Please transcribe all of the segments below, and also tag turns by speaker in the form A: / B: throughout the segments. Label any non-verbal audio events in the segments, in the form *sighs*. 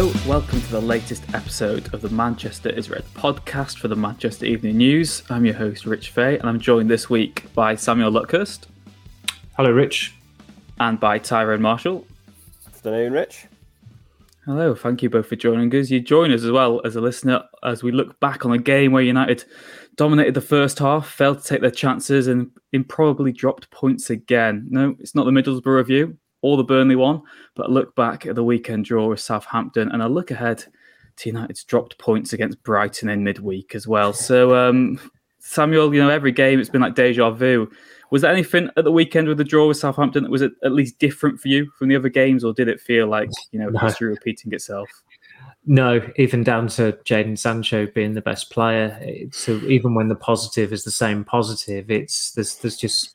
A: Hello, welcome to the latest episode of the Manchester is Red podcast for the Manchester Evening News. I'm your host, Rich Fay, and I'm joined this week by Samuel Luckhurst.
B: Hello, Rich.
A: And by Tyrone Marshall.
C: Afternoon, Rich.
A: Hello, thank you both for joining us. You join us as well as a listener as we look back on a game where United dominated the first half, failed to take their chances, and improbably dropped points again. No, it's not the Middlesbrough review or the Burnley one, but I look back at the weekend draw with Southampton and I look ahead to United's dropped points against Brighton in midweek as well. So, um, Samuel, you know, every game it's been like deja vu. Was there anything at the weekend with the draw with Southampton that was at least different for you from the other games, or did it feel like you know no. history repeating itself?
B: No, even down to Jadon Sancho being the best player. So even when the positive is the same positive, it's there's there's just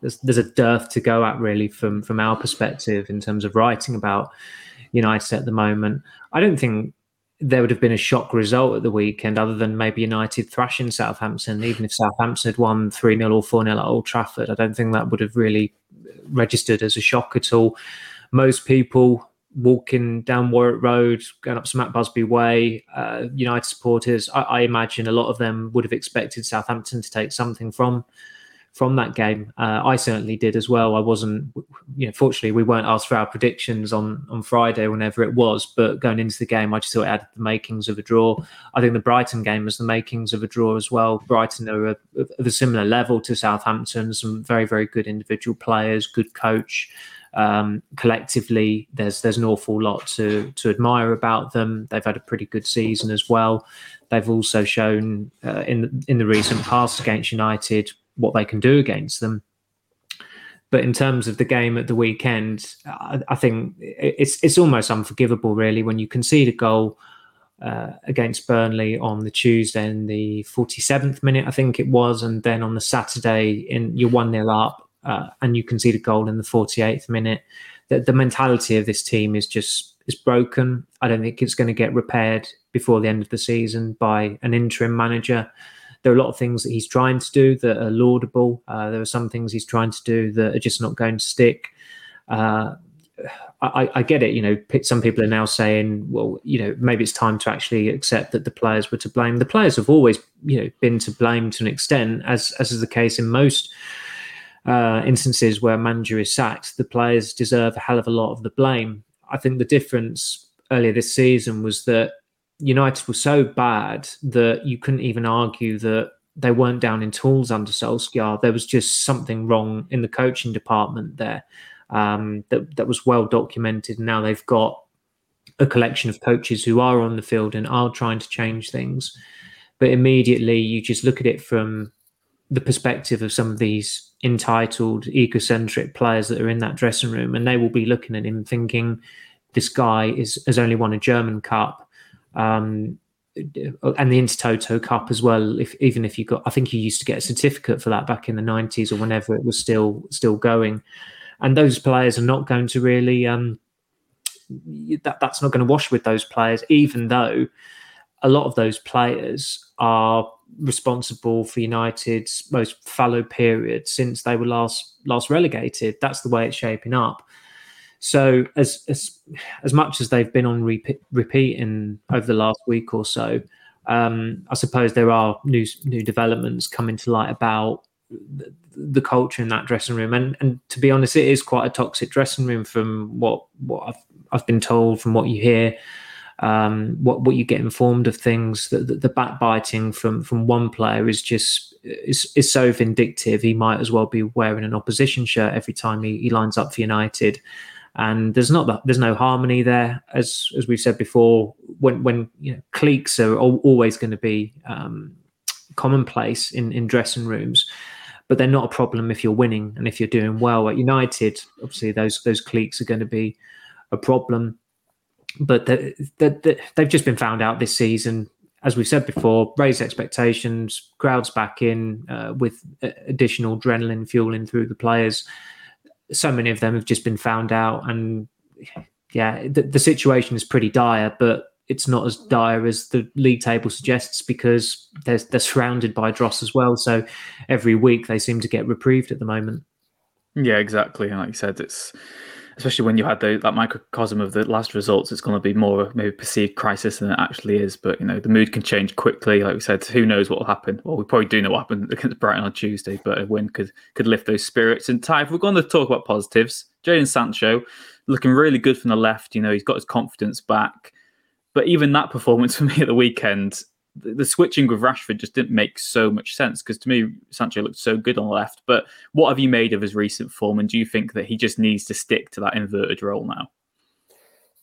B: there's, there's a dearth to go at really from from our perspective in terms of writing about United at the moment. I don't think there would have been a shock result at the weekend other than maybe United thrashing Southampton. Even if Southampton had won 3 0 or 4 0 at Old Trafford, I don't think that would have really registered as a shock at all. Most people walking down Warwick Road, going up St Busby Way, uh, United supporters, I, I, imagine a lot of them would have expected Southampton to take something from from that game. Uh, I certainly did as well. I wasn't, you know, fortunately we weren't asked for our predictions on on Friday, whenever it was. But going into the game, I just thought it had the makings of a draw. I think the Brighton game was the makings of a draw as well. Brighton are a, of a similar level to Southampton. Some very very good individual players, good coach. Um, collectively, there's there's an awful lot to to admire about them. They've had a pretty good season as well. They've also shown uh, in in the recent past against United what they can do against them. But in terms of the game at the weekend, I, I think it's it's almost unforgivable, really, when you concede a goal uh, against Burnley on the Tuesday in the 47th minute, I think it was, and then on the Saturday, in you're one 0 up uh, and you concede a goal in the 48th minute. The, the mentality of this team is just is broken. I don't think it's going to get repaired before the end of the season by an interim manager there are a lot of things that he's trying to do that are laudable. Uh, there are some things he's trying to do that are just not going to stick. Uh, I, I, get it. You know, some people are now saying, well, you know, maybe it's time to actually accept that the players were to blame. The players have always, you know, been to blame to an extent, as as is the case in most uh, instances where a manager is sacked. The players deserve a hell of a lot of the blame. I think the difference earlier this season was that United were so bad that you couldn't even argue that they weren't down in tools under Solskjaer. There was just something wrong in the coaching department there um, that that was well documented. Now they've got a collection of coaches who are on the field and are trying to change things, but immediately you just look at it from the perspective of some of these entitled, egocentric players that are in that dressing room, and they will be looking at him thinking, "This guy is has only won a German Cup." Um, and the Intertoto Cup as well. If even if you got, I think you used to get a certificate for that back in the nineties or whenever it was still still going. And those players are not going to really. Um, that that's not going to wash with those players, even though a lot of those players are responsible for United's most fallow period since they were last last relegated. That's the way it's shaping up. So as as as much as they've been on repeat, repeat in over the last week or so, um, I suppose there are new new developments coming to light about the, the, culture in that dressing room. And and to be honest, it is quite a toxic dressing room from what what I've I've been told, from what you hear. Um, what what you get informed of things that the, the, backbiting from from one player is just is, is so vindictive he might as well be wearing an opposition shirt every time he, he lines up for United and there's not there's no harmony there as as we've said before when when you know, cliques are always going to be um, commonplace in in dressing rooms but they're not a problem if you're winning and if you're doing well. At united obviously those those cliques are going to be a problem but the, the, the, they've just been found out this season. As we've said before, raised expectations, crowds back in uh, with additional adrenaline fueling through the players so many of them have just been found out, and yeah, the, the situation is pretty dire, but it's not as dire as the league table suggests because they're, they're surrounded by dross as well. So every week they seem to get reprieved at the moment.
A: Yeah, exactly. And like you said, it's especially when you had the, that microcosm of the last results, it's going to be more maybe perceived crisis than it actually is. But you know, the mood can change quickly. Like we said, who knows what will happen? Well, we probably do know what happened *laughs* against Brighton on Tuesday, but a win could could lift those spirits. And Ty, if we're going to talk about positives, Jadon Sancho looking really good from the left. You know, he's got his confidence back. But even that performance *laughs* for me at the weekend, the, switching with Rashford just didn't make so much sense because to me Sancho looked so good on the left. But what have you made of his recent form, and do you think that he just needs to stick to that inverted role now?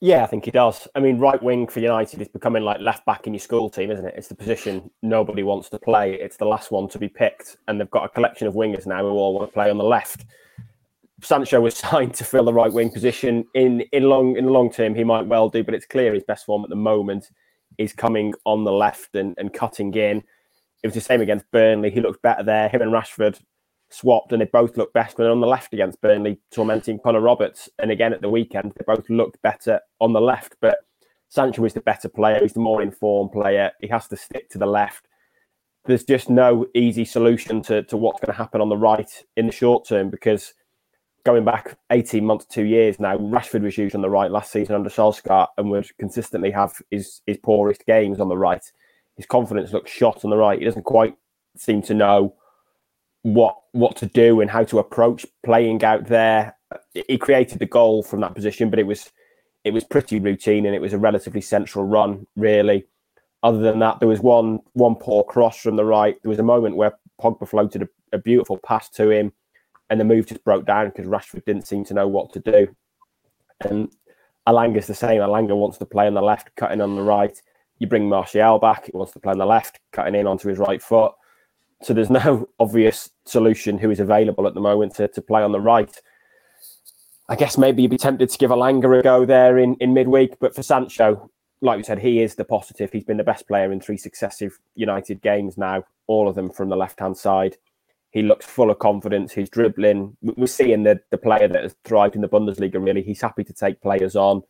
C: Yeah, I think he does. I mean, right wing for United is becoming like left back in your school team, isn't it? It's the position nobody wants to play. It's the last one to be picked, and they've got a collection of wingers now who all want to play on the left. Sancho was *laughs* signed to fill the right wing position. In in long in the long term, he might well do, but it's clear his best form at the moment is coming on the left and, and cutting in. It was the same against Burnley. He looked better there. Him and Rashford swapped, and they both looked better on the left against Burnley, tormenting Connor Roberts. And again at the weekend, they both looked better on the left. But Sancho is the better player. He's the more informed player. He has to stick to the left. There's just no easy solution to, to what's going to happen on the right in the short term because going back 18 months, two years now, Rashford was used on the right last season under Solskjaer and would consistently have his, his poorest games on the right. His confidence looks shot on the right. He doesn't quite seem to know what what to do and how to approach playing out there. He created the goal from that position, but it was it was pretty routine and it was a relatively central run, really. Other than that, there was one one poor cross from the right. There was a moment where Pogba floated a, a beautiful pass to him and the move just broke down because Rashford didn't seem to know what to do. And Elanga's the same. Elanga wants to play on the left, cutting on the right. You bring Martial back, he wants to play on the left, cutting in onto his right foot. So there's no *laughs* obvious solution who is available at the moment to, to play on the right. I guess maybe you'd be tempted to give Elanga a go there in, in midweek, but for Sancho, like we said, he is the positive. He's been the best player in three successive United games now, all of them from the left hand side. He looks full of confidence. He's dribbling. We're seeing the, the player that has thrived in the Bundesliga, really. He's happy to take players on.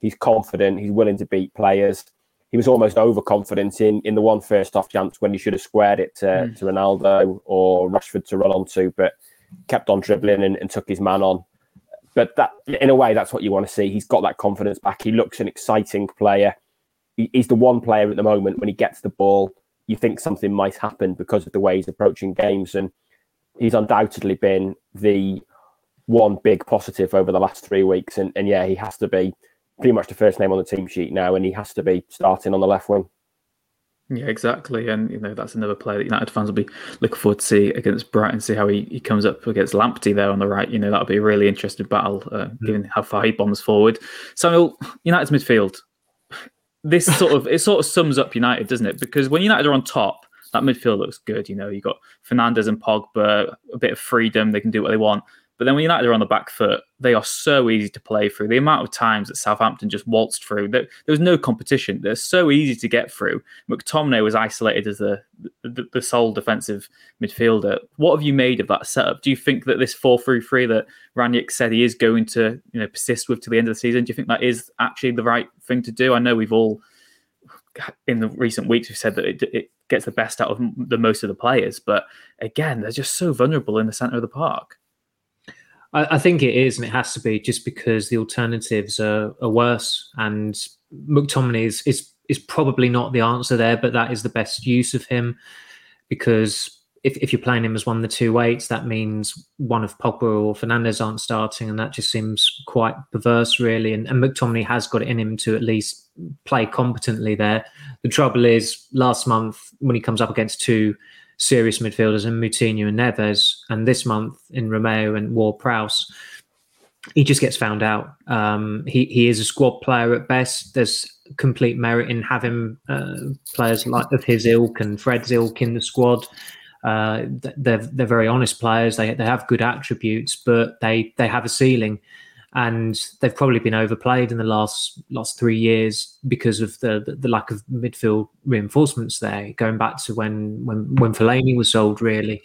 C: He's confident. He's willing to beat players. He was almost overconfident in, in the one first off chance when he should have squared it to, mm. to Ronaldo or Rashford to run onto, but kept on dribbling and, and took his man on. But that, in a way, that's what you want to see. He's got that confidence back. He looks an exciting player. He, he's the one player at the moment when he gets the ball, you think something might happen because of the way he's approaching games. And he's undoubtedly been the one big positive over the last three weeks. And, and yeah, he has to be pretty much the first name on the team sheet now, and he has to be starting on the left wing.
A: Yeah, exactly. And you know, that's another player that United fans will be looking forward to see against Brighton, see how he, he comes up against Lamptey there on the right. You know, that'll be a really interesting battle, uh, mm. given how far he bombs forward. Samuel, United's midfield. This sort of it sort of sums up United, doesn't it? Because when United are on top, that midfield looks good. You know, you got Fernandes and Pogba, a bit of freedom. They can do what they want. But then when United are on the back foot, they are so easy to play through. The amount of times that Southampton just waltzed through, there, there was no competition. They're so easy to get through. McTominay was isolated as the, the, the sole defensive midfielder. What have you made of that setup? Do you think that this 4 3 3 that Rangnick said he is going to you know persist with to the end of the season, do you think that is actually the right thing to do? I know we've all in the recent weeks we've said that it, it gets the best out of the most of the players. But again, they're just so vulnerable in the center of the park.
B: I, I think it is, and it has to be just because the alternatives are, are worse. And McTominay is, is is probably not the answer there, but that is the best use of him because if, if you're playing him as one of the two eights, that means one of Pogba or Fernandes aren't starting, and that just seems quite perverse, really. And, and McTominay has got it in him to at least play competently there. The trouble is, last month when he comes up against two serious midfielders in Moutinho and Neves, and this month in Romeu and Ward-Prowse, he just gets found out. Um, he he is a squad player at best. There's complete merit in having uh, players like of his ilk and Fred's ilk in the squad. Uh, they're they're very honest players. They they have good attributes, but they they have a ceiling, and they've probably been overplayed in the last last three years because of the the, the lack of midfield reinforcements there. Going back to when when when Fellaini was sold, really.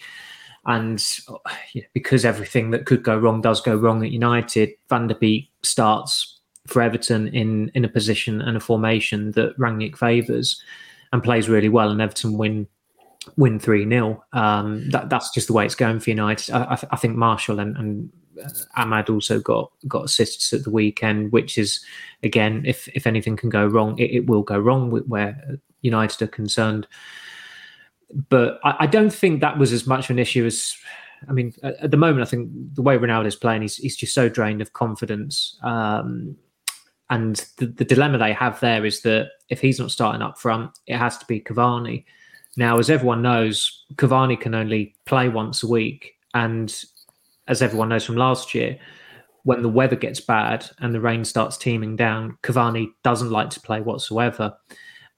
B: And you know, because everything that could go wrong does go wrong at United, Van der Beek starts for Everton in in a position and a formation that Rangnick favours and plays really well, and Everton win win 3 0. Um, that, that's just the way it's going for United. I, I, I think Martial and, and Amad also got got assists at the weekend, which is again, if if anything can go wrong, it, it will go wrong where United are concerned. But I, I, don't think that was as much of an issue as. I mean, at, at the moment, I think the way Ronaldo's playing, he's, he's just so drained of confidence. Um, and the, the dilemma they have there is that if he's not starting up front, it has to be Cavani. Now, as everyone knows, Cavani can only play once a week. And as everyone knows from last year, when the weather gets bad and the rain starts teeming down, Cavani doesn't like to play whatsoever.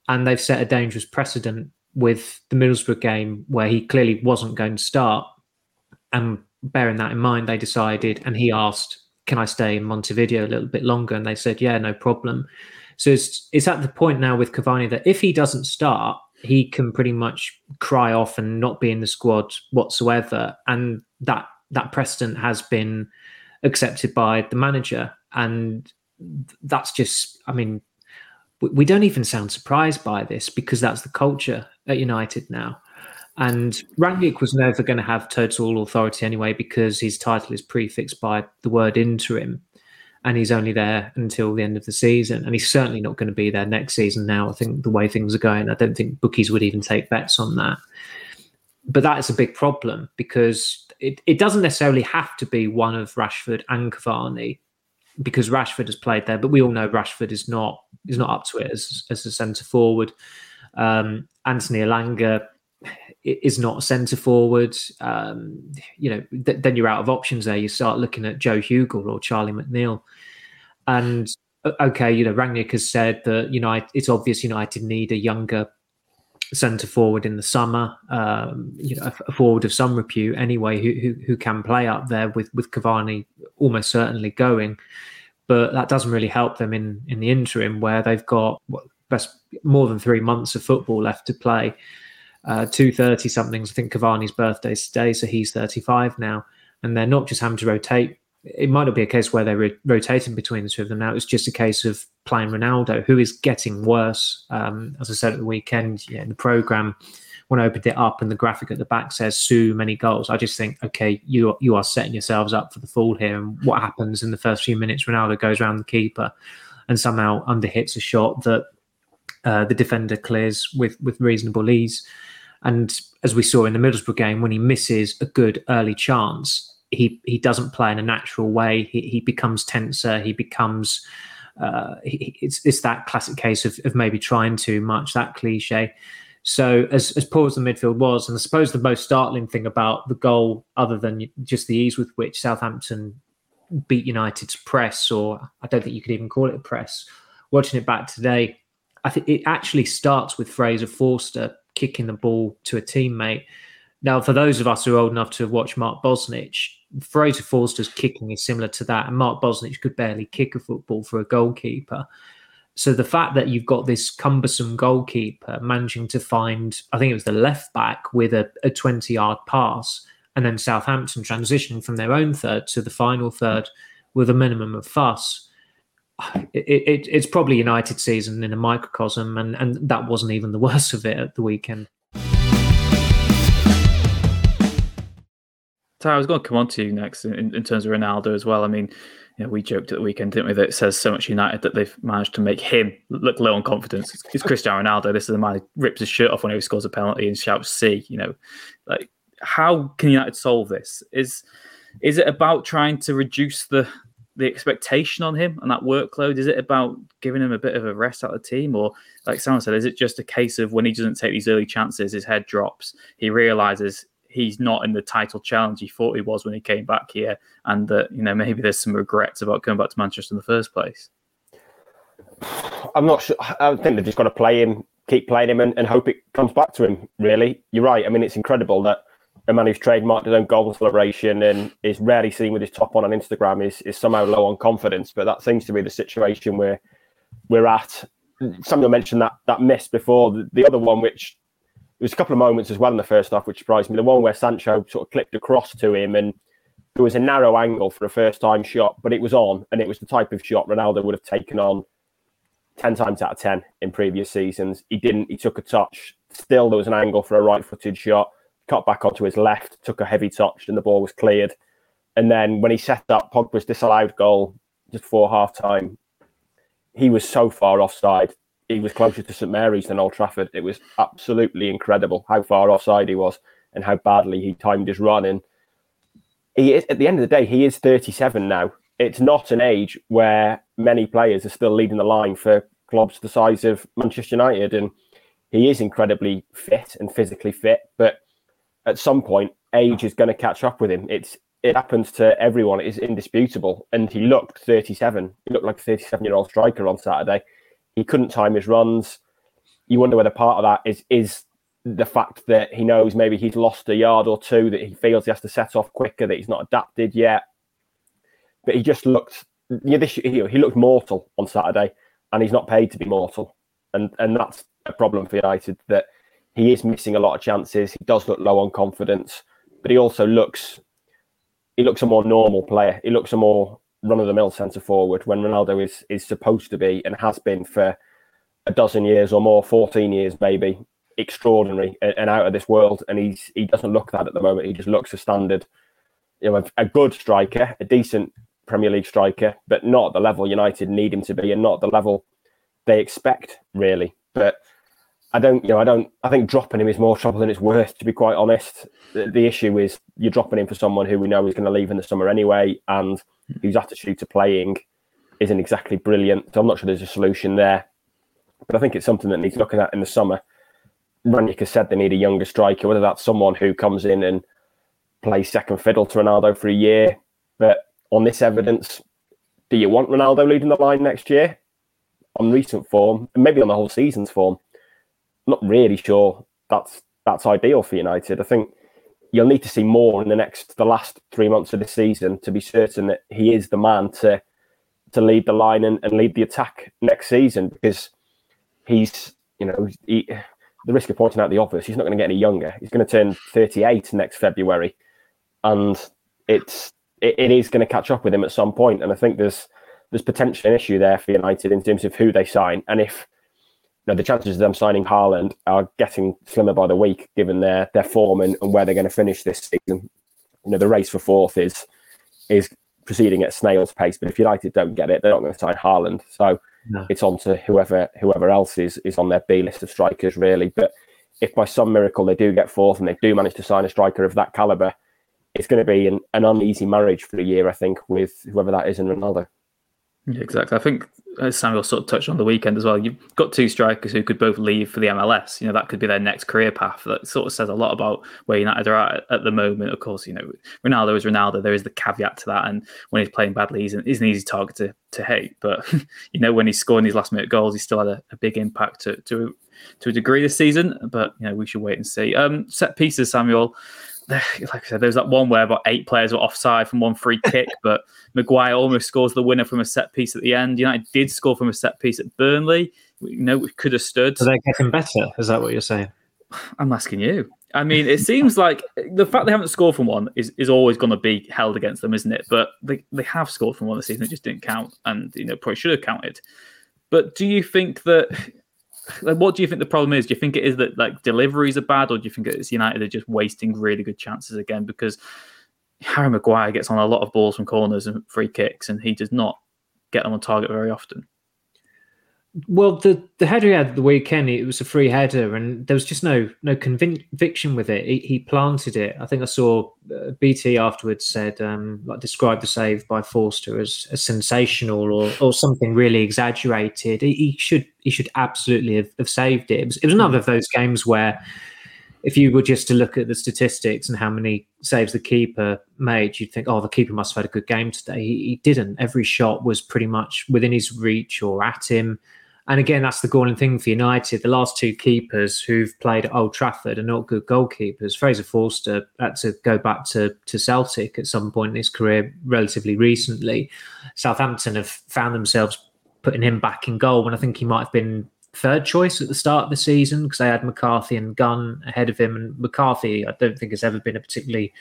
B: And they've set a dangerous precedent with the Middlesbrough game where he clearly wasn't going to start. And bearing that in mind, they decided, and he asked, Can I stay in Montevideo a little bit longer? And they said, Yeah, no problem. So it's, it's at the point now with Cavani that if he doesn't start, he can pretty much cry off and not be in the squad whatsoever. And that that precedent has been accepted by the manager. And that's just, I mean, we don't even sound surprised by this because that's the culture at United now. And Rangnick was never going to have total authority anyway because his title is prefixed by the word interim and he's only there until the end of the season. And he's certainly not going to be there next season now. I think the way things are going, I don't think bookies would even take bets on that. But that is a big problem because it, it doesn't necessarily have to be one of Rashford and Cavani because Rashford has played there, but we all know Rashford is not is not up to it as as a centre forward. Um, Anthony Elanga is not a centre forward. Um, you know, th- then you're out of options there. You start looking at Joe Hugill or Charlie McNeill. and okay, you know, Rangnick has said that know it's obvious United need a younger centre forward in the summer. Um, you know, a, forward of some repute anyway, who, who who can play up there with with Cavani almost certainly going, but that doesn't really help them in in the interim where they've got what, best more than three months of football left to play uh, two thirty somethings. I think Cavani's birthday's today, so he's thirty five now, and they're not just having to rotate. It might not be a case where they're re- rotating between the two of them now. It's just a case of playing Ronaldo, who is getting worse. Um, as I said at the weekend, yeah, in the program, when I opened it up and the graphic at the back says "so many goals," I just think, okay, you you are setting yourselves up for the fall here. And what happens in the first few minutes? Ronaldo goes around the keeper and somehow underhits a shot that uh, the defender clears with with reasonable ease. And as we saw in the Middlesbrough game, when he misses a good early chance, he he doesn't play in a natural way. He he becomes tenser. He becomes uh, he, it's it's that classic case of, of maybe trying too much. That cliche. So as as poor as the midfield was, and I suppose the most startling thing about the goal, other than just the ease with which Southampton beat United's press, or I don't think you could even call it a press. Watching it back today, I think it actually starts with Fraser Forster kicking the ball to a teammate. Now, for those of us who are old enough to have watched Mark Bosnich, Fraser Forster's kicking is similar to that, and Mark Bosnich could barely kick a football for a goalkeeper. So the fact that you've got this cumbersome goalkeeper managing to find, I think it was the left back with a, a 20 yard pass, and then Southampton transitioning from their own third to the final third with a minimum of fuss it, it, it's probably United season in a microcosm, and, and that wasn't even the *laughs* worst of it at the weekend.
A: Ty, I was going to come on to you next in, in terms of Ronaldo as well. I mean, you know, we joked at the weekend, didn't we, that it says so much United that they've managed to make him look low on confidence. It's, it's Cristiano Ronaldo. This is the man who rips his shirt off when he scores a penalty and shouts "See!" You know, like how can United solve this? Is is it about trying to reduce the the expectation on him and that workload? Is it about giving him a bit of a rest out of the team, or like someone said, is it just a case of when he doesn't take these early chances, his head drops, he realizes he's not in the title challenge he thought he was when he came back here, and that you know maybe there's some regrets about coming back to Manchester in the first place.
C: I'm not sure. I think they've just got to play him, keep playing him, and, and hope it comes back to him. Really, you're right. I mean, it's incredible that a man who's trademarked his own goal celebration and is rarely seen with his top on on Instagram is is somehow low on confidence. But that seems to be the situation where we're at. Samuel mentioned that that miss before. The, the other one, which there was a couple of moments as well in the first half, which surprised me. The one where Sancho sort of clipped across to him and it was a narrow angle for a first time shot, but it was on, and it was the type of shot Ronaldo would have taken on 10 times out of 10 in previous seasons. He didn't, he took a touch. Still, there was an angle for a right footed shot cut back onto his left, took a heavy touch, and the ball was cleared. And then when he set up Pogba's disallowed goal just before half time, he was so far offside. He was closer to St Mary's than Old Trafford. It was absolutely incredible how far offside he was and how badly he timed his run. And he is, at the end of the day, he is 37 now. It's not an age where many players are still leading the line for clubs the size of Manchester United. And he is incredibly fit and physically fit. But at some point, age is going to catch up with him. It's it happens to everyone. It is indisputable. And he looked 37. He looked like a 37 year old striker on Saturday. He couldn't time his runs. You wonder whether part of that is is the fact that he knows maybe he's lost a yard or two, that he feels he has to set off quicker, that he's not adapted yet. But he just looked, yeah, this, he, he looked mortal on Saturday, and he's not paid to be mortal, and and that's a problem for United. That he is missing a lot of chances. He does look low on confidence, but he also looks he looks a more normal player. He looks a more run of the mill centre forward when Ronaldo is is supposed to be and has been for a dozen years or more, fourteen years maybe, extraordinary and out of this world. And he's he doesn't look that at the moment. He just looks a standard, you know, a, a good striker, a decent Premier League striker, but not the level United need him to be, and not the level they expect really. But I don't, you know, I don't. I think dropping him is more trouble than it's worth. To be quite honest, the, the issue is you're dropping him for someone who we know is going to leave in the summer anyway, and whose attitude to playing isn't exactly brilliant. So I'm not sure there's a solution there. But I think it's something that needs looking at in the summer. Rangnick has said they need a younger striker, whether that's someone who comes in and plays second fiddle to Ronaldo for a year. But on this evidence, do you want Ronaldo leading the line next year? On recent form, maybe on the whole season's form, not really sure that's that's ideal for United. I think you'll need to see more in the next the last three months of the season to be certain that he is the man to to lead the line and, and lead the attack next season because he's you know he, the risk of pointing out the obvious, he's not going to get any younger. He's going to turn 38 next February, and it's it, it is going to catch up with him at some point. And I think there's there's potentially an issue there for United in terms of who they sign, and if know, the chances of them signing Haaland are getting slimmer by the week, given their their form and, and where they're going to finish this season. You know, the race for fourth is is proceeding at snail's pace. But if United don't get it, they're not going to sign Haaland. So no. it's on to whoever whoever else is is on their B list of strikers, really. But if by some miracle they do get fourth and they do manage to sign a striker of that caliber, it's going to be an, an uneasy marriage for a year, I think, with whoever that is in Ronaldo.
A: Yeah, exactly. I think as Samuel sort of touched on the weekend as well, you've got two strikers who could both leave for the MLS. You know, that could be their next career path. That sort of says a lot about where United are at at the moment. Of course, you know, Ronaldo is Ronaldo. There is the caveat to that. And when he's playing badly, he's an, he's an easy target to, to hate. But, *laughs* you know, when he's scoring these last minute goals, he still had a, a big impact to, to, to a degree this season. But, you know, we should wait and see. Um, set pieces, Samuel *sighs* like I said, there's that one where about eight players were offside from one free kick, *laughs* but Maguire almost scores the winner from a set piece at the end. United did score from a set piece at Burnley. You know, we could have stood.
B: So they're getting better. Is that what you're saying? *sighs*
A: I'm asking you. I mean, it seems like the fact they haven't scored from one is, is always going to be held against them, isn't it? But they, they have scored from one this season. It just didn't count, and you know probably should have counted. But do you think that like, what do you think the problem is? Do you think it is that like deliveries are bad, or do you think it's United are just wasting really good chances again? Because Harry Maguire gets on a lot of balls from corners and free kicks, and he does not get them on target very often.
B: Well, the the header he had the weekend, it was a free header, and there was just no no conviction with it. He, he planted it. I think I saw uh, BT afterwards said um, like described the save by Forster as, as sensational or or something really exaggerated. He, he should he should absolutely have, have saved it. It was, it was another of those games where if you were just to look at the statistics and how many saves the keeper made, you'd think, oh, the keeper must have had a good game today. He, he didn't. Every shot was pretty much within his reach or at him. And again, that's the galling thing for United. The last two keepers who've played at Old Trafford are not good goalkeepers. Fraser Forster had to go back to, to Celtic at some point in his career relatively recently. Southampton have found themselves putting him back in goal when I think he might have been third choice at the start of the season because they had McCarthy and Gunn ahead of him. And McCarthy, I don't think has ever been a particularly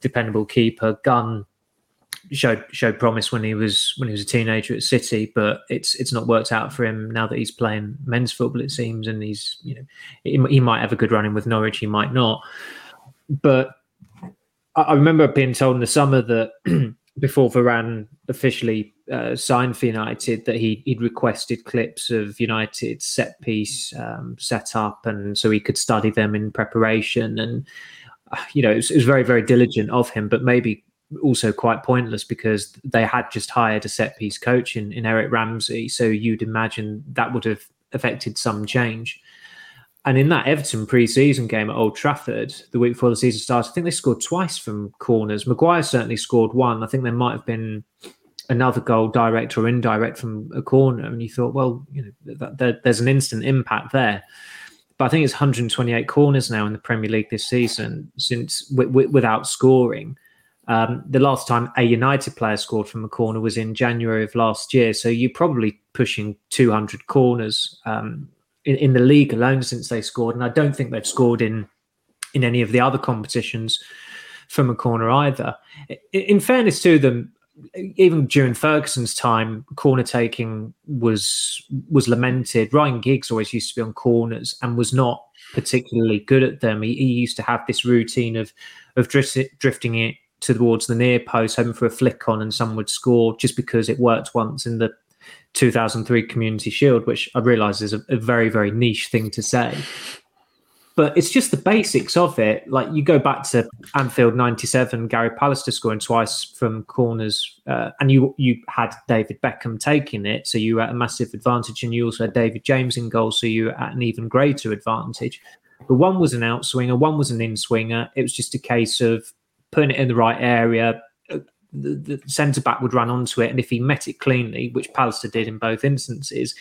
B: dependable keeper. Gunn showed showed promise when he was when he was a teenager at City, but it's it's not worked out for him now that he's playing men's football. It seems, and he's you know he, he might have a good run in with Norwich, he might not, but I remember being told in the summer that *clears throat* before Varane officially uh, signed for United, that he he'd requested clips of United set piece um, set up, and so he could study them in preparation. And uh, you know, it was, it was very very diligent of him, but maybe also quite pointless because they had just hired a set piece coach in, in Eric Ramsay. So you'd imagine that would have affected some change. And in that Everton pre-season game at Old Trafford, the week before the season started, I think they scored twice from corners. Maguire certainly scored one. I think there might have been another goal, direct or indirect, from a corner. And you thought, well, you know, that, that, there's an instant impact there. But I think it's 128 corners now in the Premier League this season since w- w- without scoring. Um, the last time a United player scored from a corner was in January of last year. So you're probably pushing 200 corners um, in, in the league alone since they scored, and I don't think they've scored in in any of the other competitions from a corner either. In fairness to them, even during Ferguson's time, corner taking was was lamented. Ryan Giggs always used to be on corners and was not particularly good at them. He, he used to have this routine of of drift, drifting it towards the near post, hoping for a flick on, and someone would score just because it worked once in the 2003 Community Shield, which I realise is a, a, very, very niche thing to say. But it's just the basics of it. Like you go back to Anfield '97, Gary Pallister scoring twice from corners, uh, and you you had David Beckham taking it, so you were at a massive advantage, and you also had David James in goal, so you were at an even greater advantage. But one was an out swinger, one was an in swinger. It was just a case of putting it in the right area, the, the centre back would run onto it, and if he met it cleanly, which Pallister did in both instances,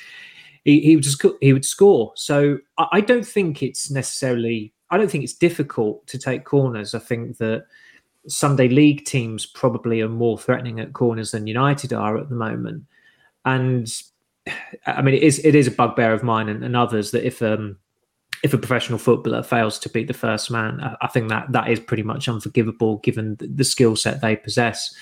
B: he, he would just he would score. So I, I don't think it's necessarily. I don't think it's difficult to take corners. I think that Sunday League teams probably are more threatening at corners than United are at the moment, and *sighs* I mean it is it is a bugbear of mine and, and others that if um if a professional footballer fails to beat the first man, I think that that is pretty much unforgivable given the, the skill set they possess.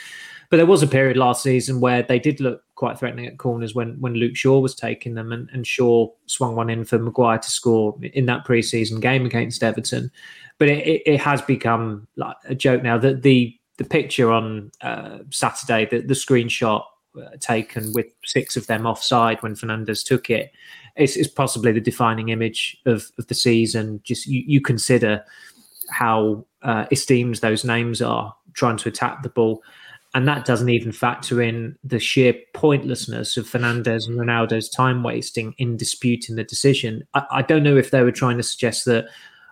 B: But there was a period last season where they did look quite threatening at corners when when Luke Shaw was taking them, and, and Shaw swung one in for Maguire to score in that preseason game against Everton. But it, it, it has become like a joke now that the the picture on uh, Saturday, the, the screenshot uh, taken with six of them offside when Fernandes took it, it's, possibly the defining image of, of the season. Just you, you consider how uh, esteemed those names are trying to attack the ball. And that doesn't even factor in the sheer pointlessness of Fernandes and Ronaldo's time wasting in disputing the decision. I, I, don't know if they were trying to suggest that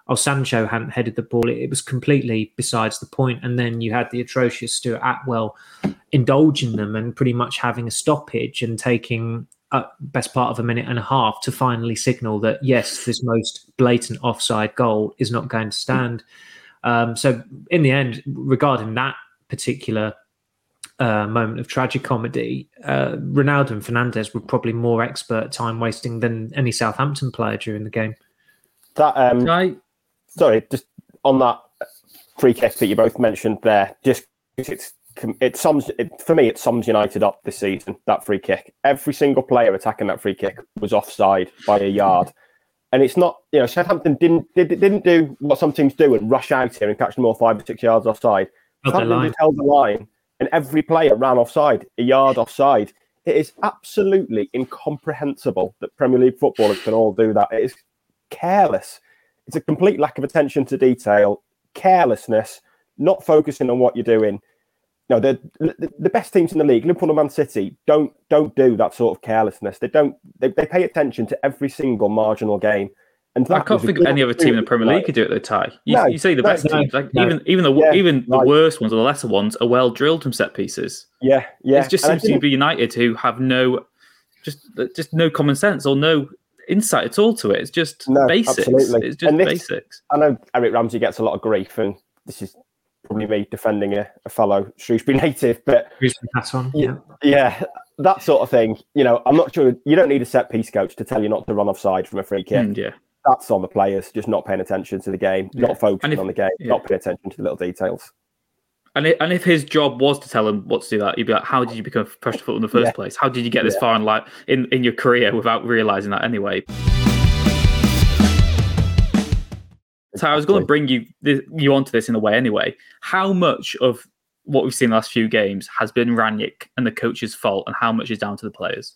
B: oh Sancho hadn't headed the ball. It, it was completely besides the point. And then you had the atrocious Stuart Atwell indulging them and pretty much having a stoppage and taking a best part of a minute and a half to finally signal that yes, this most blatant offside goal is not going to stand. Um, so in the end, regarding that particular uh, moment of tragic comedy, uh, Ronaldo and Fernandes were probably more expert time wasting than any Southampton player during the game.
C: That um, I... sorry, just on that free kick that you both mentioned there, just it's it sums it, for me. It sums United up this season. That free kick. Every single player attacking that free kick was offside by a yard, and it's not. You know, Southampton didn't did, didn't do what some teams do and rush out here and catch them all five or six yards offside. Southampton just held the line, and every player ran offside, a yard offside. It is absolutely incomprehensible that Premier League footballers can all do that. It is careless. It's a complete lack of attention to detail, carelessness, not focusing on what you're doing no, the, the best teams in the league, Liverpool and Man City, don't don't do that sort of carelessness. They don't. They, they pay attention to every single marginal game.
A: And I can't think of any other team in the Premier League could do it. Though, Ty. You, no, you say the no, best no, teams, like even even the yeah, even the worst ones or the lesser ones, are well drilled from set pieces.
C: Yeah, yeah.
A: It just seems to be United who have no, just just no common sense or no insight at all to it. It's just basics. Absolutely. It's just this, basics.
C: I know Eric Ramsay gets a lot of grief, and this is probably me defending a, a fellow Shrewsbury *laughs* native, but
B: on,
C: yeah. yeah, that sort of thing. You know, I'm not sure you don't need a set piece coach to tell you not to run offside from a free kick.
A: Mm, yeah,
C: that's on the players just not paying attention to the game, yeah. not focusing if, on the game, yeah. not paying attention to the little details.
A: And, it, and if his job was to tell him what to do that, he'd be like, "How did you become a professional footballer in the first yeah. place? How did you get this far in life in, in your career without realizing that anyway?" So I was going to bring you you onto this in a way anyway. How much of what we've seen in the last few games has been Rangnick and the coach's fault, and how much is down to the players?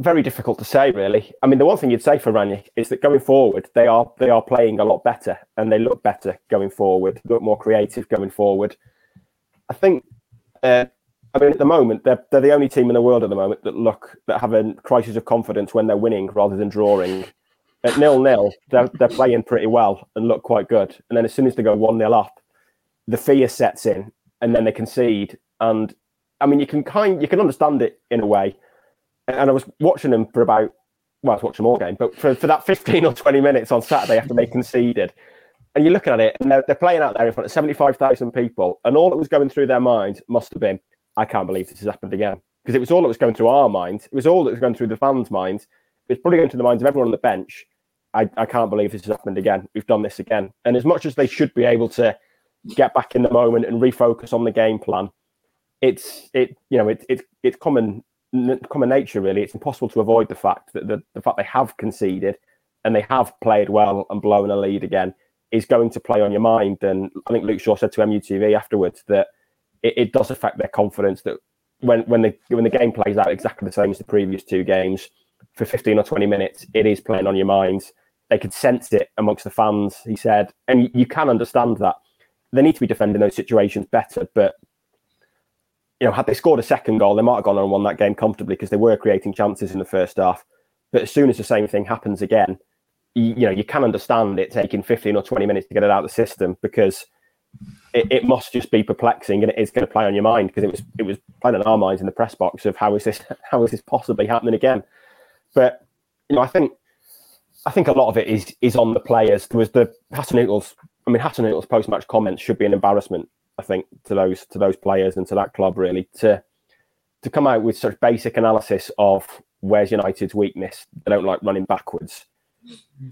C: Very difficult to say, really. I mean, the one thing you'd say for Rangnick is that going forward, they are they are playing a lot better, and they look better going forward, look more creative going forward. I think. Uh, I mean, at the moment, they're they're the only team in the world at the moment that look that have a crisis of confidence when they're winning rather than drawing. At nil nil, they're they're playing pretty well and look quite good, and then as soon as they go one nil up, the fear sets in, and then they concede. And I mean, you can kind you can understand it in a way. And I was watching them for about well, I was watching more game, but for, for that *laughs* 15 or 20 minutes on Saturday after they conceded, and you're looking at it, and they're, they're playing out there in front of 75,000 people, and all that was going through their minds must have been, I can't believe this has happened again. Because it was all that was going through our minds. It was all that was going through the fans' minds. It was probably going through the minds of everyone on the bench. I, I can't believe this has happened again. We've done this again. And as much as they should be able to get back in the moment and refocus on the game plan. It's it you know it, it it's common common nature really. It's impossible to avoid the fact that the, the fact they have conceded and they have played well and blown a lead again is going to play on your mind. And I think Luke Shaw said to MUTV afterwards that it, it does affect their confidence that when when the when the game plays out exactly the same as the previous two games for 15 or 20 minutes, it is playing on your minds. They could sense it amongst the fans, he said, and you can understand that they need to be defending those situations better. But you know, had they scored a second goal, they might have gone on and won that game comfortably because they were creating chances in the first half. But as soon as the same thing happens again, you, you know, you can understand it taking 15 or 20 minutes to get it out of the system because it, it must just be perplexing and it is going to play on your mind because it was it was playing on our minds in the press box of how is this *laughs* how is this possibly happening again? But you know, I think I think a lot of it is is on the players. There was the Hasenhüttl's I mean, Hasenhüttl's post-match comments should be an embarrassment. I think to those to those players and to that club really to to come out with such basic analysis of where's United's weakness. They don't like running backwards.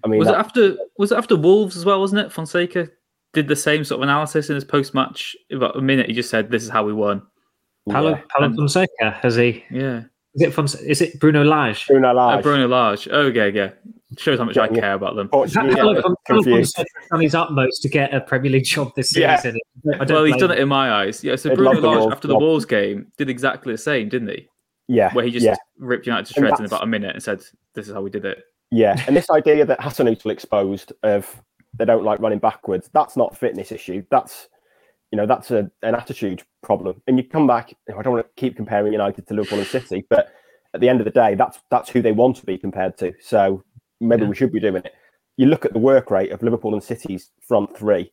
A: I mean, was that, it after was it after Wolves as well? Wasn't it? Fonseca did the same sort of analysis in his post-match. About a minute, he just said, "This is how we won."
B: Paulo, yeah. Paulo Fonseca has he?
A: Yeah.
B: Is it from? Is it Bruno Lage?
C: Bruno Lage.
A: Uh, Bruno Lage. Oh, yeah, yeah. Shows how much yeah, I care about them.
B: on his utmost to get a Premier League job this season.
A: Yeah. well, he's done it in my eyes. Yeah, so Bruno Lage after the Wolves game did exactly the same, didn't he?
C: Yeah,
A: where he just
C: yeah.
A: ripped United to shreds in about a minute and said, "This is how we did it."
C: Yeah, and this idea that Hasenhüttl exposed of they don't like running backwards—that's not a fitness issue. That's you know that's a, an attitude problem. And you come back. I don't want to keep comparing United to Liverpool and City, but at the end of the day, that's that's who they want to be compared to. So maybe yeah. we should be doing it. You look at the work rate of Liverpool and City's front three.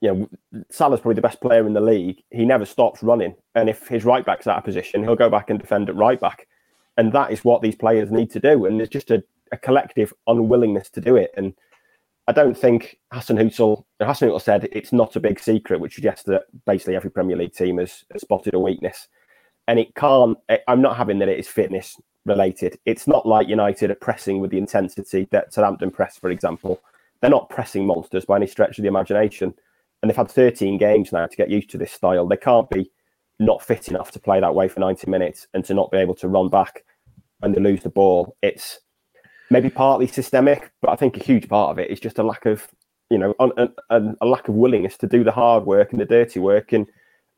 C: You know, Salah's probably the best player in the league. He never stops running, and if his right back's out of position, he'll go back and defend at right back. And that is what these players need to do. And there's just a, a collective unwillingness to do it. And I don't think Hasenhüttl, Hasenhüttl said it's not a big secret, which suggests that basically every Premier League team has, has spotted a weakness. And it can't, I'm not having that it is fitness related. It's not like United are pressing with the intensity that Southampton press, for example. They're not pressing monsters by any stretch of the imagination. And they've had 13 games now to get used to this style. They can't be not fit enough to play that way for 90 minutes and to not be able to run back when they lose the ball. It's maybe partly systemic, but I think a huge part of it is just a lack of, you know, a, a, a lack of willingness to do the hard work and the dirty work and,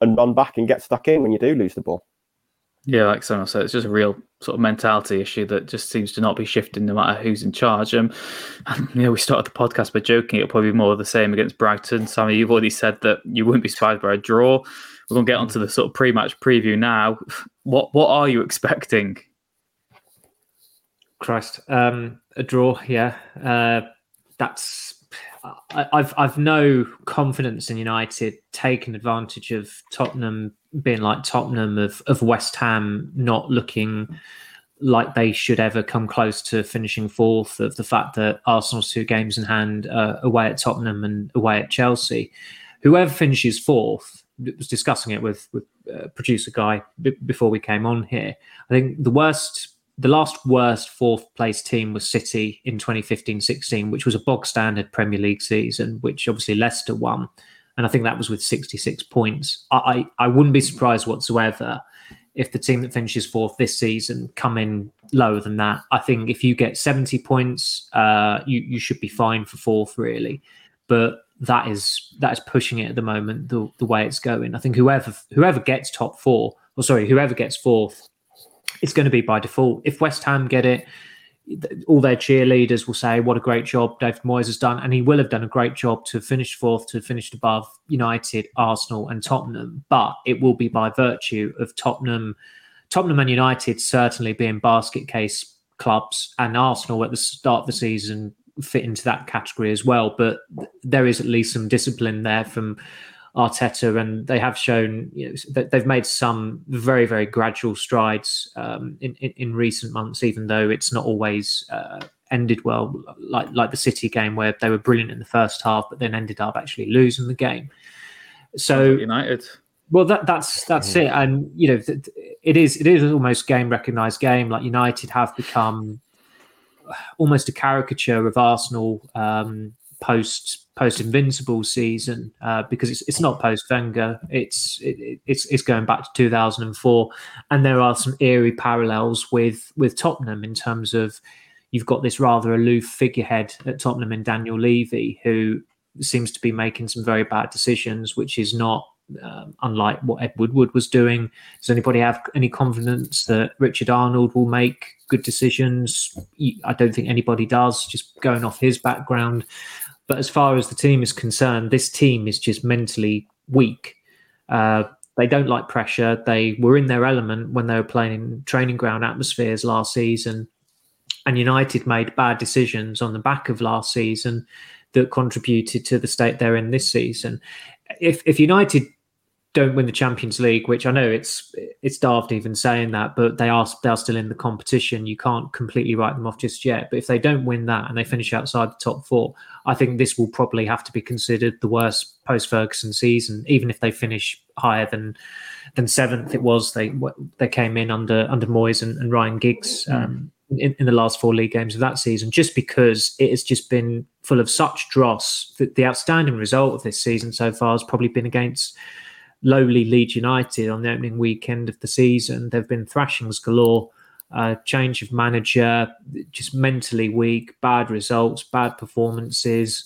C: and run back and get stuck in when you do lose the ball.
A: Yeah, like someone said, it's just a real sort of mentality issue that just seems to not be shifting no matter who's in charge. Um, *laughs* you know, we started the podcast by joking it'll probably be more of the same against Brighton. Sammy, you've already said that you wouldn't be surprised by a draw. We're going to get onto the sort of pre-match preview now. *laughs* What what are you expecting?
B: Christ, um, a draw. Yeah, uh, that's I, have I've no confidence in United taking advantage of Tottenham being like Tottenham of of West Ham not looking like they should ever come close to finishing fourth. Of the fact that Arsenal's two games in hand uh, away at Tottenham and away at Chelsea, whoever finishes fourth was discussing it with with uh, producer guy b- before we came on here. I think the worst the last worst fourth place team was City in 2015-16, which was a bog standard Premier League season, which obviously Leicester won, and I think that was with 66 points. I I, I wouldn't be surprised whatsoever if the team that finishes fourth this season come in lower than that. I think if you get 70 points, uh, you, you should be fine for fourth, really. But that is that is pushing it at the moment, the, the way it's going. I think whoever whoever gets top four, or sorry, whoever gets fourth, it's going to be by default. If West Ham get it, all their cheerleaders will say what a great job David Moyes has done, and he will have done a great job to finish fourth, to finish above United, Arsenal, and Tottenham. But it will be by virtue of Tottenham, Tottenham and United certainly being basket case clubs, and Arsenal at the start of the season fit into that category as well. But there is at least some discipline there from Arteta, and they have shown you know, that they've made some very, very gradual strides um, in, in, in recent months, even though it's not always uh, ended well, like like the City game where they were brilliant in the first half, but then ended up actually losing the game. So
A: United.
B: Well, that, that's that's mm. it, and you know it is it is almost game recognized game. Like United have become almost a caricature of Arsenal um, post post Invincible season uh, because it's it's not post Wenger. It's it, it's it's going back to 2004, and there are some eerie parallels with with Tottenham in terms of you've got this rather aloof figurehead at Tottenham in Daniel Levy who seems to be making some very bad decisions, which is not. Um, unlike what Ed Woodward was doing, does anybody have any confidence that Richard Arnold will make good decisions? I don't think anybody does. Just going off his background, but as far as the team is concerned, this team is just mentally weak. Uh, they don't like pressure. They were in their element when they were playing in training ground atmospheres last season. And United made bad decisions on the back of last season that contributed to the state they're in this season. If if United don't win the Champions League, which I know it's it's daft even saying that, but they are they are still in the competition. You can't completely write them off just yet. But if they don't win that and they finish outside the top four, I think this will probably have to be considered the worst post Ferguson season. Even if they finish higher than than seventh, it was they they came in under under Moyes and, and Ryan Giggs. Um, in, in, the last four league games of that season, just because it has just been full of such dross. That the outstanding result of this season so far has probably been against lowly Leeds United on the opening weekend of the season. There have been thrashings galore, uh, change of manager, just mentally weak, bad results, bad performances,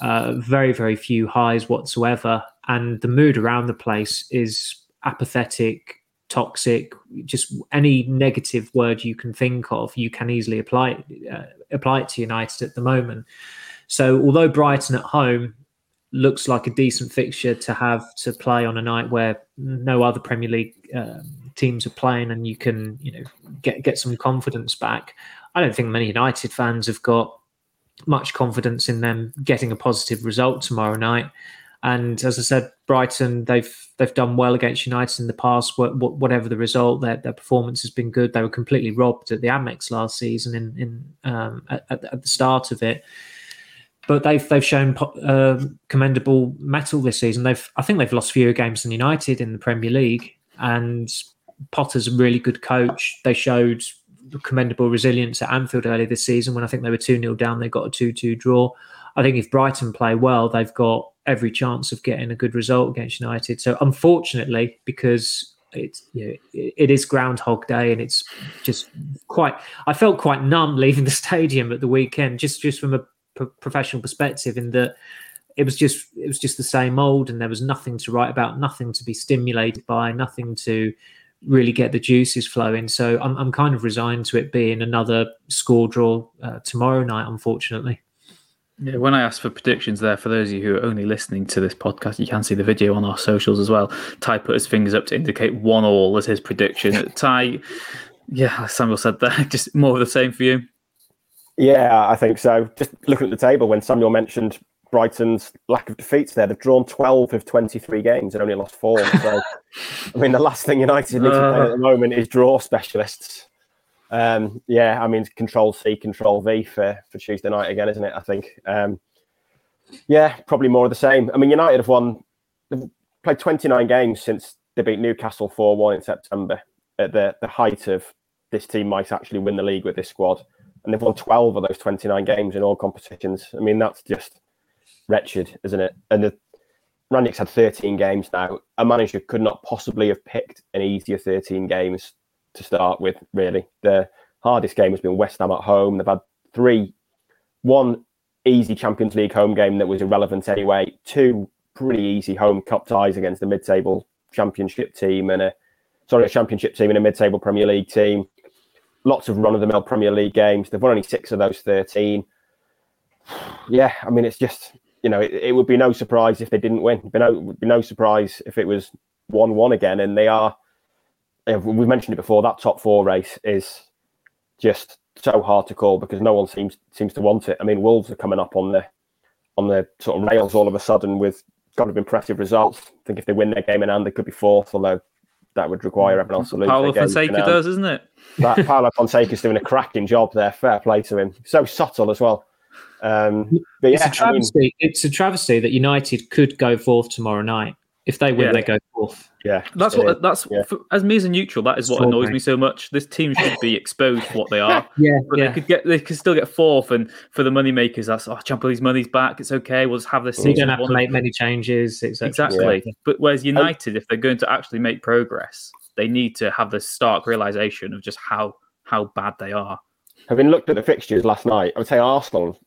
B: uh, very, very few highs whatsoever. And the mood around the place is apathetic, toxic, just any negative word you can think of, you can easily apply uh, apply it to United at the moment. So, although Brighton at home looks like a decent fixture to have to play on a night where no other Premier League um, teams are playing, and you can you know get get some confidence back. I don't think many United fans have got much confidence in them getting a positive result tomorrow night. And as I said, Brighton they've they've done well against United in the past. Whatever the result, their their performance has been good. They were completely robbed at the Amex last season in in um, at, at the start of it but they've they've shown uh, commendable mettle this season. They've I think they've lost fewer games than United in the Premier League, and Potter's a really good coach. They showed commendable resilience at Anfield earlier this season when I think they were 2 0 down, they got a 2 2 draw. I think if Brighton play well, they've got every chance of getting a good result against United. So, unfortunately, because it's you know, it is Groundhog Day and it's just quite. I felt quite numb *laughs* leaving the stadium at the weekend, just just from a professional perspective in that it was just it was just the same old and there was nothing to write about nothing to be stimulated by nothing to really get the juices flowing so i'm, I'm kind of resigned to it being another score draw uh, tomorrow night unfortunately
A: yeah, when I asked for predictions there, for those of you who are only listening to this podcast, you can see the video on our socials as well. Ty put his fingers up to indicate one all as his prediction. *laughs* Ty, yeah, Samuel said that, *laughs* just more of the same for you.
C: Yeah, I think so. Just looking at the table, when Samuel mentioned Brighton's lack of defeats there, they've drawn 12 of 23 games and only lost four. *laughs* So, I mean, the last thing United need to play at the moment is draw specialists. Um, yeah, I mean, Control C, Control V for, for Tuesday night again, isn't it? I think. Um, yeah, probably more of the same. I mean, United have won, they've played 29 games since they beat Newcastle 4 1 in September at the, the height of this team might actually win the league with this squad and they've won 12 of those 29 games in all competitions. I mean, that's just wretched, isn't it? And the, Rangnick's had 13 games now. A manager could not possibly have picked an easier 13 games to start with, really. The hardest game has been West Ham at home. They've had three, one easy Champions League home game that was irrelevant anyway, two pretty easy home cup ties against the mid table championship team and a sorry, a championship team and a mid table Premier League team. Lots of run of the mill Premier League games. They've won only six of those 13. Yeah, I mean, it's just you know, it, it, would be no surprise if they didn't win. It'd be no, would be no surprise if it was one-one again. And they are. We've mentioned it before. That top four race is just so hard to call because no one seems seems to want it. I mean, Wolves are coming up on the on the sort of rails all of a sudden with kind of impressive results. I think if they win their game in hand, they could be fourth, although that would require everyone else to lose.
A: Paulo Fonseca does, isn't it?
C: That Paulo Fonseca's doing a cracking job there. Fair play to him. So subtle as well. Um, but
B: it's a travesty. I mean, it's a travesty that United could go fourth tomorrow night. If they win, yeah. they go fourth.
C: Yeah,
A: that's what. That's yeah. for, as me as a neutral. That is what annoys me so much. This team should be exposed for what they are. *laughs*
B: yeah,
A: but
B: yeah.
A: they could get. They could still get fourth, and for the money makers, that's oh, Champions League's money's back. It's okay. We'll just have this.
B: You don't have to make many changes.
A: Exactly. Yeah. But whereas United, if they're going to actually make progress, they need to have this stark realization of just how how bad they are.
C: Having looked at the fixtures last night, I would say Arsenal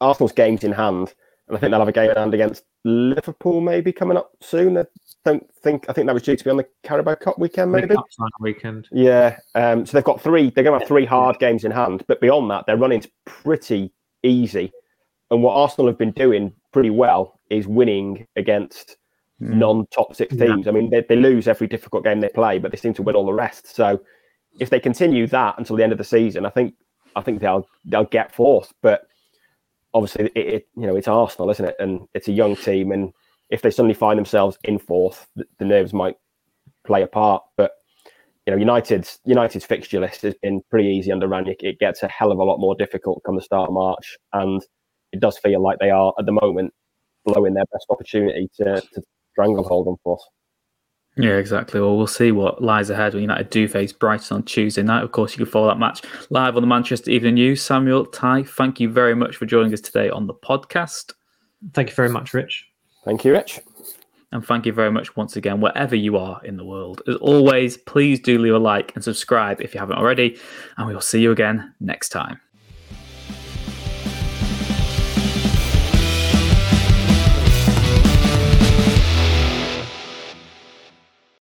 C: Arsenal's games in hand, and I think they'll have a game in hand against Liverpool maybe coming up soon. I don't think I think that was due to be on the Carabao Cup weekend, maybe
B: weekend.
C: Yeah, um, so they've got three. They're going to have three hard games in hand, but beyond that, their running's pretty easy. And what Arsenal have been doing pretty well is winning against mm. non-top six teams. Yeah. I mean, they, they lose every difficult game they play, but they seem to win all the rest. So if they continue that until the end of the season, I think I think they'll they'll get fourth. But obviously it, it, you know it's Arsenal, isn't it? And it's a young team, and if they suddenly find themselves in fourth, the, the nerves might play a part. But you know, United's United's fixture list has been pretty easy under Rangnick. It gets a hell of a lot more difficult come the start of March, and it does feel like they are at the moment blowing their best opportunity to, to stranglehold on for us.
A: Yeah, exactly. Well, we'll see what lies ahead when United do face Brighton on Tuesday night. Of course, you can follow that match live on the Manchester Evening News. Samuel, Ty, thank you very much for joining us today on the podcast.
B: Thank you very much, Rich.
C: Thank you, Rich.
A: And thank you very much once again, wherever you are in the world. As always, please do leave a like and subscribe if you haven't already. And we will see you again next time.